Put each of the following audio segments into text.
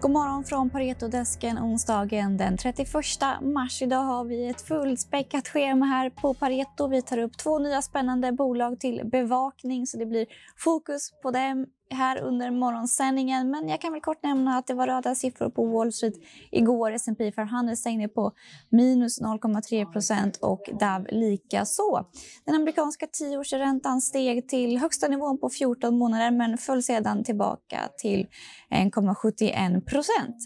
God morgon från Paretodesken onsdagen den 31 mars. Idag har vi ett fullspäckat schema här på Pareto. Vi tar upp två nya spännande bolag till bevakning så det blir fokus på dem här under morgonsändningen. Men jag kan väl kort nämna att det var röda siffror på Wall Street igår. S&P 500 stängde på minus 0,3 procent och DAV lika så. Den amerikanska tioårsräntan steg till högsta nivån på 14 månader men föll sedan tillbaka till 1,71 procent.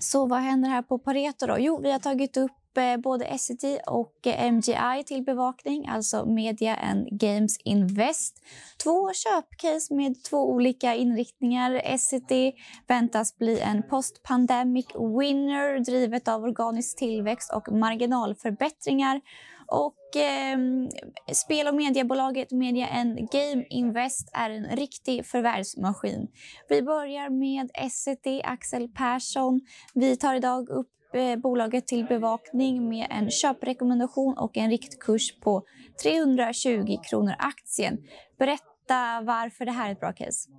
Så vad händer här på Pareto då? Jo, vi har tagit upp Eh, både Essity och eh, MGI till bevakning, alltså Media and Games Invest. Två köpcase med två olika inriktningar. Essity väntas bli en post-pandemic winner drivet av organisk tillväxt och marginalförbättringar. Och eh, spel och mediebolaget Media and Game Invest är en riktig förvärvsmaskin. Vi börjar med Essity, Axel Persson. Vi tar idag upp Eh, bolaget till bevakning med en köprekommendation och en riktkurs på 320 kronor aktien. Berätta varför det här är ett bra case.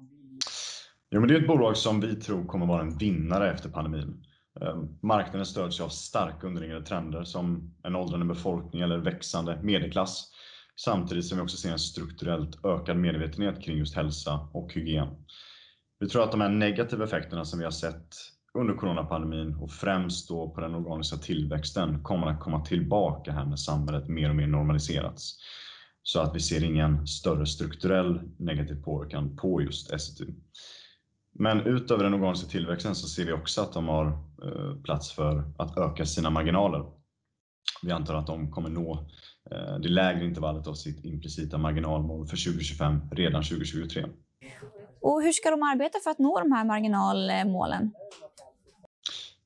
Jo, men det är ett bolag som vi tror kommer vara en vinnare efter pandemin. Ehm, marknaden stöds av starka underliggande trender som en åldrande befolkning eller växande medelklass. Samtidigt som vi också ser en strukturellt ökad medvetenhet kring just hälsa och hygien. Vi tror att de här negativa effekterna som vi har sett under coronapandemin och främst då på den organiska tillväxten kommer att komma tillbaka här när samhället mer och mer normaliserats. Så att vi ser ingen större strukturell negativ påverkan på just SETU. Men utöver den organiska tillväxten så ser vi också att de har eh, plats för att öka sina marginaler. Vi antar att de kommer nå eh, det lägre intervallet av sitt implicita marginalmål för 2025 redan 2023. Och hur ska de arbeta för att nå de här marginalmålen?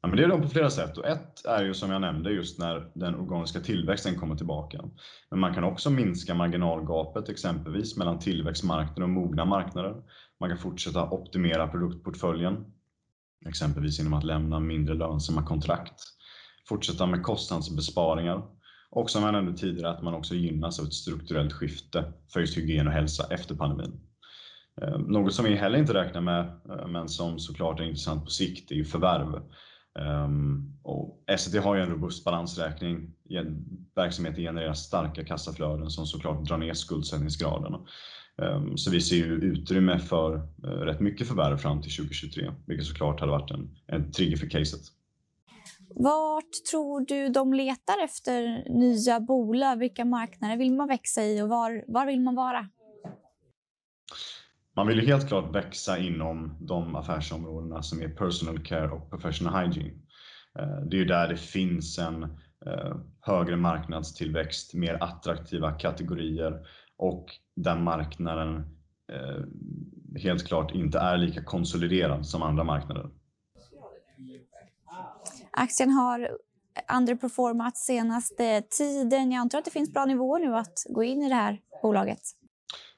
Ja, men det är de på flera sätt och ett är ju som jag nämnde just när den organiska tillväxten kommer tillbaka. Men man kan också minska marginalgapet exempelvis mellan tillväxtmarknader och mogna marknader. Man kan fortsätta optimera produktportföljen, exempelvis genom att lämna mindre lönsamma kontrakt. Fortsätta med kostnadsbesparingar och som jag nämnde tidigare att man också gynnas av ett strukturellt skifte för just hygien och hälsa efter pandemin. Eh, något som vi heller inte räknar med, eh, men som såklart är intressant på sikt, är ju förvärv. Ehm, och SCT har ju en robust balansräkning. Verksamheten genererar starka kassaflöden som såklart drar ner skuldsättningsgraden. Ehm, så vi ser ju utrymme för eh, rätt mycket förvärv fram till 2023, vilket såklart hade varit en, en trigger för caset. Vart tror du de letar efter nya bolag? Vilka marknader vill man växa i och var, var vill man vara? Man vill ju helt klart växa inom de affärsområdena som är personal care och professional hygiene. Eh, det är ju där det finns en eh, högre marknadstillväxt, mer attraktiva kategorier och där marknaden eh, helt klart inte är lika konsoliderad som andra marknader. Aktien har underperformat senaste tiden. Jag antar att det finns bra nivåer nu att gå in i det här bolaget.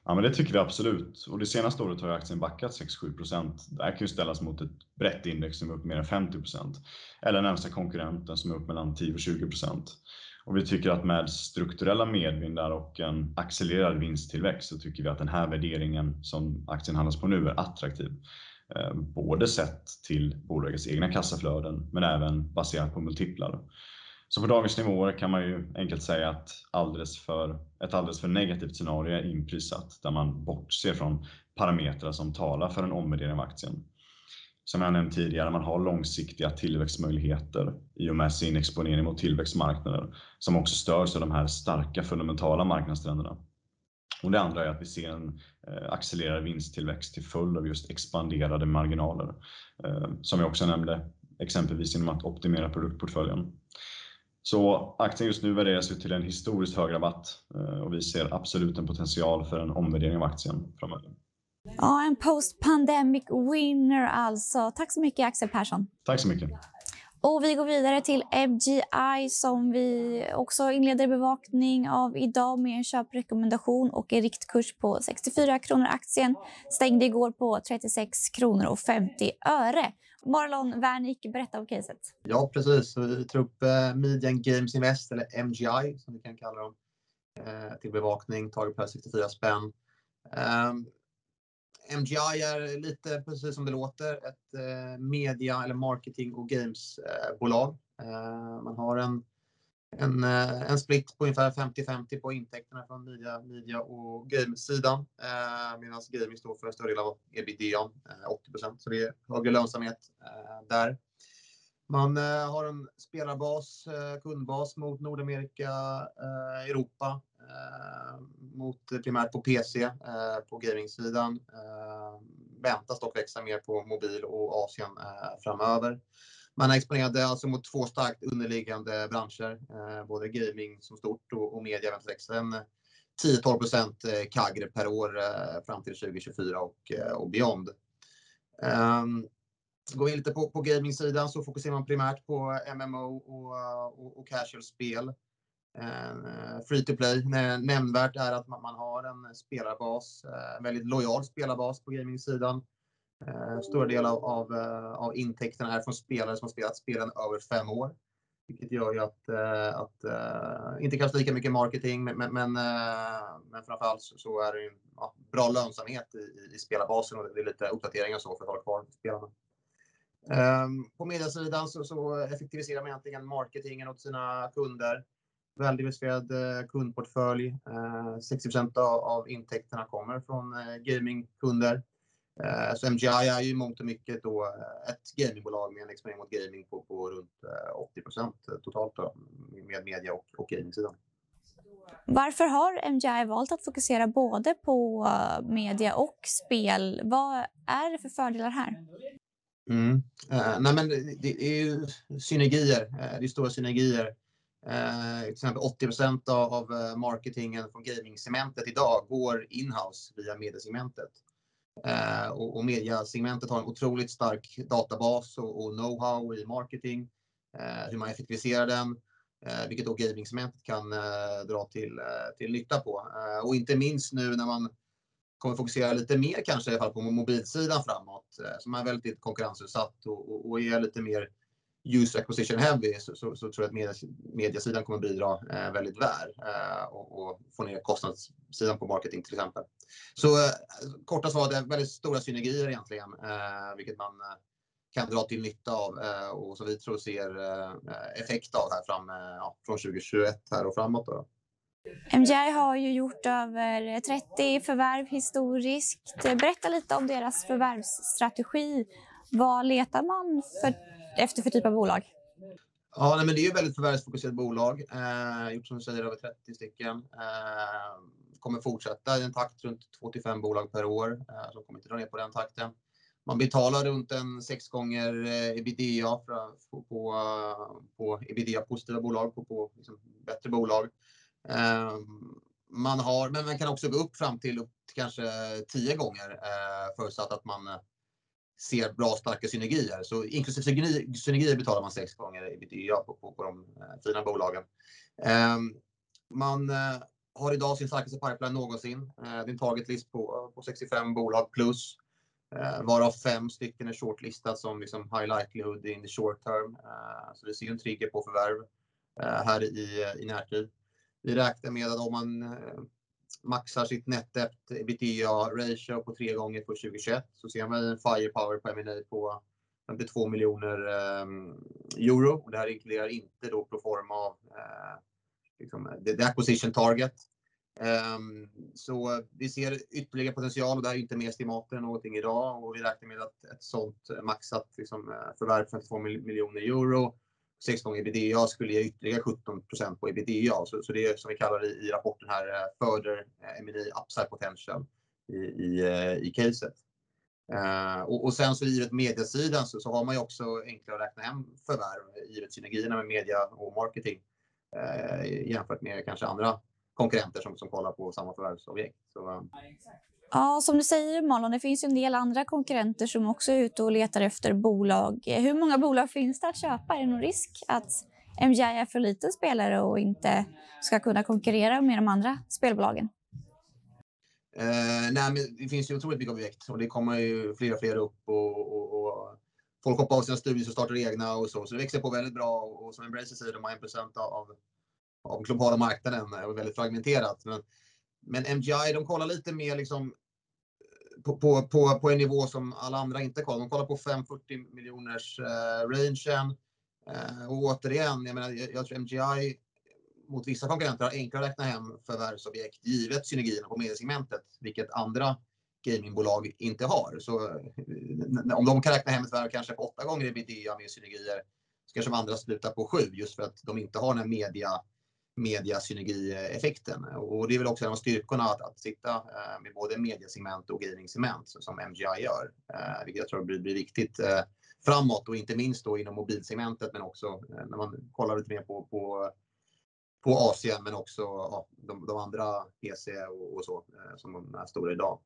Ja, men det tycker vi absolut. Och det senaste året har aktien backat 6-7 procent. Det här kan ju ställas mot ett brett index som är upp mer än 50 procent. Eller närmsta konkurrenten som är upp mellan 10 och 20 procent. Och vi tycker att med strukturella medvindar och en accelererad vinsttillväxt så tycker vi att den här värderingen som aktien handlas på nu är attraktiv. Eh, både sett till bolagets egna kassaflöden men även baserat på multiplar. Så på dagens nivåer kan man ju enkelt säga att alldeles för, ett alldeles för negativt scenario är inprisat där man bortser från parametrar som talar för en omvärdering av aktien. Som jag nämnt tidigare, man har långsiktiga tillväxtmöjligheter i och med sin exponering mot tillväxtmarknader som också störs av de här starka fundamentala marknadstrenderna. Och det andra är att vi ser en eh, accelererad vinsttillväxt till följd av just expanderade marginaler. Eh, som jag också nämnde, exempelvis genom att optimera produktportföljen. Så aktien just nu värderas ju till en historiskt hög rabatt eh, och vi ser absolut en potential för en omvärdering av aktien framöver. Ja, en post-pandemic winner alltså. Tack så mycket Axel Persson. Tack så mycket. Och vi går vidare till MGI som vi också inleder bevakning av idag med en köprekommendation och en riktkurs på 64 kronor aktien. Stängde igår på 36 kronor och 50 öre. Marlon Wernick, berätta om caset. Ja, precis. Vi tar upp eh, Median Games Invest, eller MGI som vi kan kalla dem, eh, till bevakning. Taget per 64 spänn. Eh, MGI är lite precis som det låter ett eh, media eller marketing och gamesbolag. Ehm, man har en, en, eh, en split på ungefär 50-50 på intäkterna från media, media och gamesidan. Eh, Medan gaming står för en större del av ebitda, eh, 80% Så det är högre lönsamhet eh, där. Man har en spelarbas, kundbas mot Nordamerika, Europa Eh, mot primärt på PC eh, på gamingsidan. Eh, väntas dock växa mer på mobil och Asien framöver. Man är exponerade alltså mot två starkt underliggande branscher, eh, både gaming som stort och media väntas växa en 10-12 CAGR per år eh, fram till 2024 eh, och beyond. Ehm, går vi in lite på gaming sidan så fokuserar man primärt på MMO och casual-spel. Uh, ehm, free to play. Nämnvärt är att man har en spelarbas, en väldigt lojal spelarbas på gamingsidan. Eh, stora delar av, eh, av intäkterna är från spelare som har spelat spelen över fem år. Vilket gör ju att, eh, att eh, inte kanske lika mycket marketing, men, men, men framförallt så är det ja, bra lönsamhet i, i spelarbasen och det är lite uppdateringar så för att hålla kvar spelarna. Ehm, på mediasidan så, så effektiviserar man egentligen marketingen åt sina kunder väl diversifierad kundportfölj. 60 av, av intäkterna kommer från gamingkunder. Så MGI är ju i mångt och mycket då ett gamingbolag med en exponering mot gaming på, på runt 80% totalt då, med media och, och gamingsidan. Varför har MGI valt att fokusera både på media och spel? Vad är det för fördelar här? Mm. Uh, nej men det är ju synergier. Uh, det är stora synergier Eh, till exempel 80% av eh, marketingen från gaming-segmentet idag går inhouse via mediasegmentet. Eh, och, och mediasegmentet har en otroligt stark databas och, och know-how i marketing, eh, hur man effektiviserar den, eh, vilket då gaming-segmentet kan eh, dra till, eh, till nytta på. Eh, och inte minst nu när man kommer fokusera lite mer kanske i alla fall på mobilsidan framåt, eh, som är väldigt konkurrensutsatt och, och, och är lite mer user acquisition heavy så, så, så, tror jag att media, mediasidan kommer bidra eh, väldigt väl eh, och, och, få ner kostnadssidan på marketing till exempel. Så eh, korta svaret är väldigt stora synergier egentligen, eh, vilket man eh, kan dra till nytta av eh, och som vi tror ser eh, effekt av här fram, eh, ja, från 2021 här och framåt. Då. MGI har ju gjort över 30 förvärv historiskt. Berätta lite om deras förvärvsstrategi. Vad letar man för efter för typ av bolag? Ja, nej, men det är ju väldigt förvärvsfokuserat bolag. Eh, gjort som du säger över 30 stycken. Eh, kommer fortsätta i en takt runt 2-5 bolag per år. Eh, så kommer inte dra ner på den takten. Man betalar runt en sex gånger eh, ebitda för, på, på, på ebitda-positiva bolag, på, på liksom bättre bolag. Eh, man har, men man kan också gå upp fram till, upp till kanske 10 gånger eh, förutsatt att man ser bra starka synergier. Så inklusive synergier betalar man sex gånger ebitda på, på, på de eh, fina bolagen. Eh, man eh, har idag sin starkaste pipeline någonsin. Eh, det är en targetlist på, på 65 bolag plus. Eh, varav fem stycken är shortlistat som liksom high likelihood in the short term. Eh, så vi ser en trigger på förvärv eh, här i, i närtid. Vi räknar med att om man eh, maxar sitt net debt ebitda ratio på tre gånger på 2021 så ser man en firepower på M&A på 52 miljoner ehm, euro. Och det här inkluderar inte då proforma av eh, liksom, the, the acquisition target. Um, så vi ser ytterligare potential och det här är inte med estimaten någonting idag och vi räknar med att ett sånt maxat liksom, eh, förvärv för 52 miljoner euro 6 gånger ebitda skulle ge ytterligare 17% på ebitda. Så, så det är som vi kallar det i, rapporten här eh, further eh, upside potential i, i, eh, i caset. Uh, och, och, sen så givet mediasidan så, så har man ju också enklare att räkna hem förvärv givet synergierna med media och marketing uh, jämfört med kanske andra konkurrenter som, som kollar på samma förvärvsobjekt. Så, uh. Ja, som du säger Malon, det finns en del andra konkurrenter som också är ute och letar efter bolag. Hur många bolag finns det att köpa? Är det någon risk att MGI är för liten spelare och inte ska kunna konkurrera med de andra spelbolagen? Uh, nej, men det finns ju otroligt mycket objekt och det kommer ju fler och fler upp och, och, och folk hoppar av sina studier och startar egna och så. Så det växer på väldigt bra och som Embracer säger, de har 1 av, av globala marknaden eh, och väldigt fragmenterat. Men, men MGI, de kollar lite mer liksom eh, på, på, på, på en nivå som alla andra inte kollar. De kollar på 540 miljoners eh, rangen. Eh, och återigen, jag, menar, jag, jag tror MGI eh, mot vissa konkurrenter har enklare att räkna hem förvärvsobjekt givet synergierna på mediesegmentet, vilket andra gamingbolag inte har. Så eh, om de kan räkna hem ett värv kanske på åtta gånger ebitda med synergier så kanske de andra slutar på sju just för att de inte har den här media mediasynergieffekten. Och det är väl också en av styrkorna att, att sitta eh, med både mediasegment och gaming-segment som MGI gör. Eh, vilket jag tror blir, blir viktigt eh, framåt och inte minst då inom mobilsegmentet men också när man kollar lite mer på, på, på Asien men också ja, de, de andra PC och, och så som är stora idag.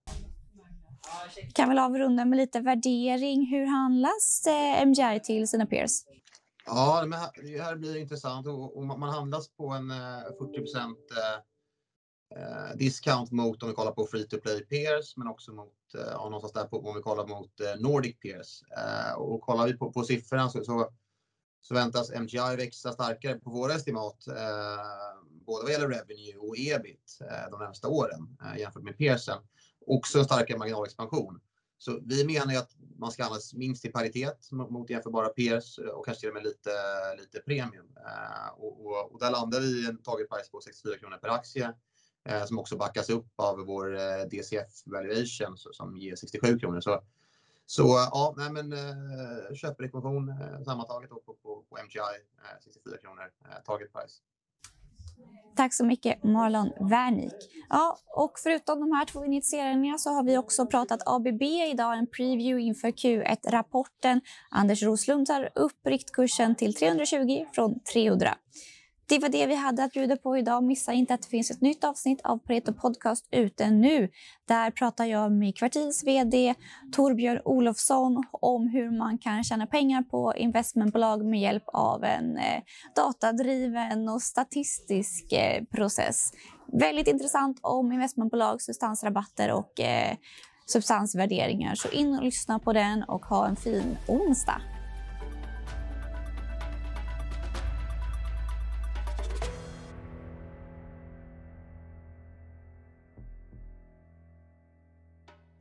Kan väl avrunda med lite värdering. Hur handlas MGI till sina peers? Ja, men det här blir intressant och, man handlas på en eh, 40 eh, eh, discount mot om vi kollar på free to play peers men också mot, ja, någonstans där på, om vi kollar mot Nordic peers. Och kollar vi på, på siffrorna så, så, så väntas MGI växa starkare på våra estimat, både vad gäller revenue och ebit de närmsta åren jämfört med peersen. Också en starkare marginalexpansion. Så vi menar ju att man ska handlas minst i paritet mot jämförbara peers eh, och kanske till och med lite, lite premium. Eh, och, och, och där landar vi i en target price på 64 kronor per aktie eh, som också backas upp av vår eh, DCF valuation som ger 67 kronor. Så, så ja, nej men eh, köprekommendation eh, sammantaget på, på, på MGI 64 kronor target price. Tack så mycket, Marlon Wernick. Ja, och förutom de här två initieringarna så har vi också pratat ABB idag, en preview inför Q1-rapporten. Anders Roslund tar upp riktkursen till 320 från 300. Det var det vi hade att bjuda på idag. Missa inte att det finns ett nytt avsnitt av Pareto Podcast ute nu. Där pratar jag med Kvartils vd Torbjörn Olofsson om hur man kan tjäna pengar på investmentbolag med hjälp av en eh, datadriven och statistisk eh, process. Väldigt intressant om investmentbolag, substansrabatter och eh, substansvärderingar. Så in och lyssna på den och ha en fin onsdag.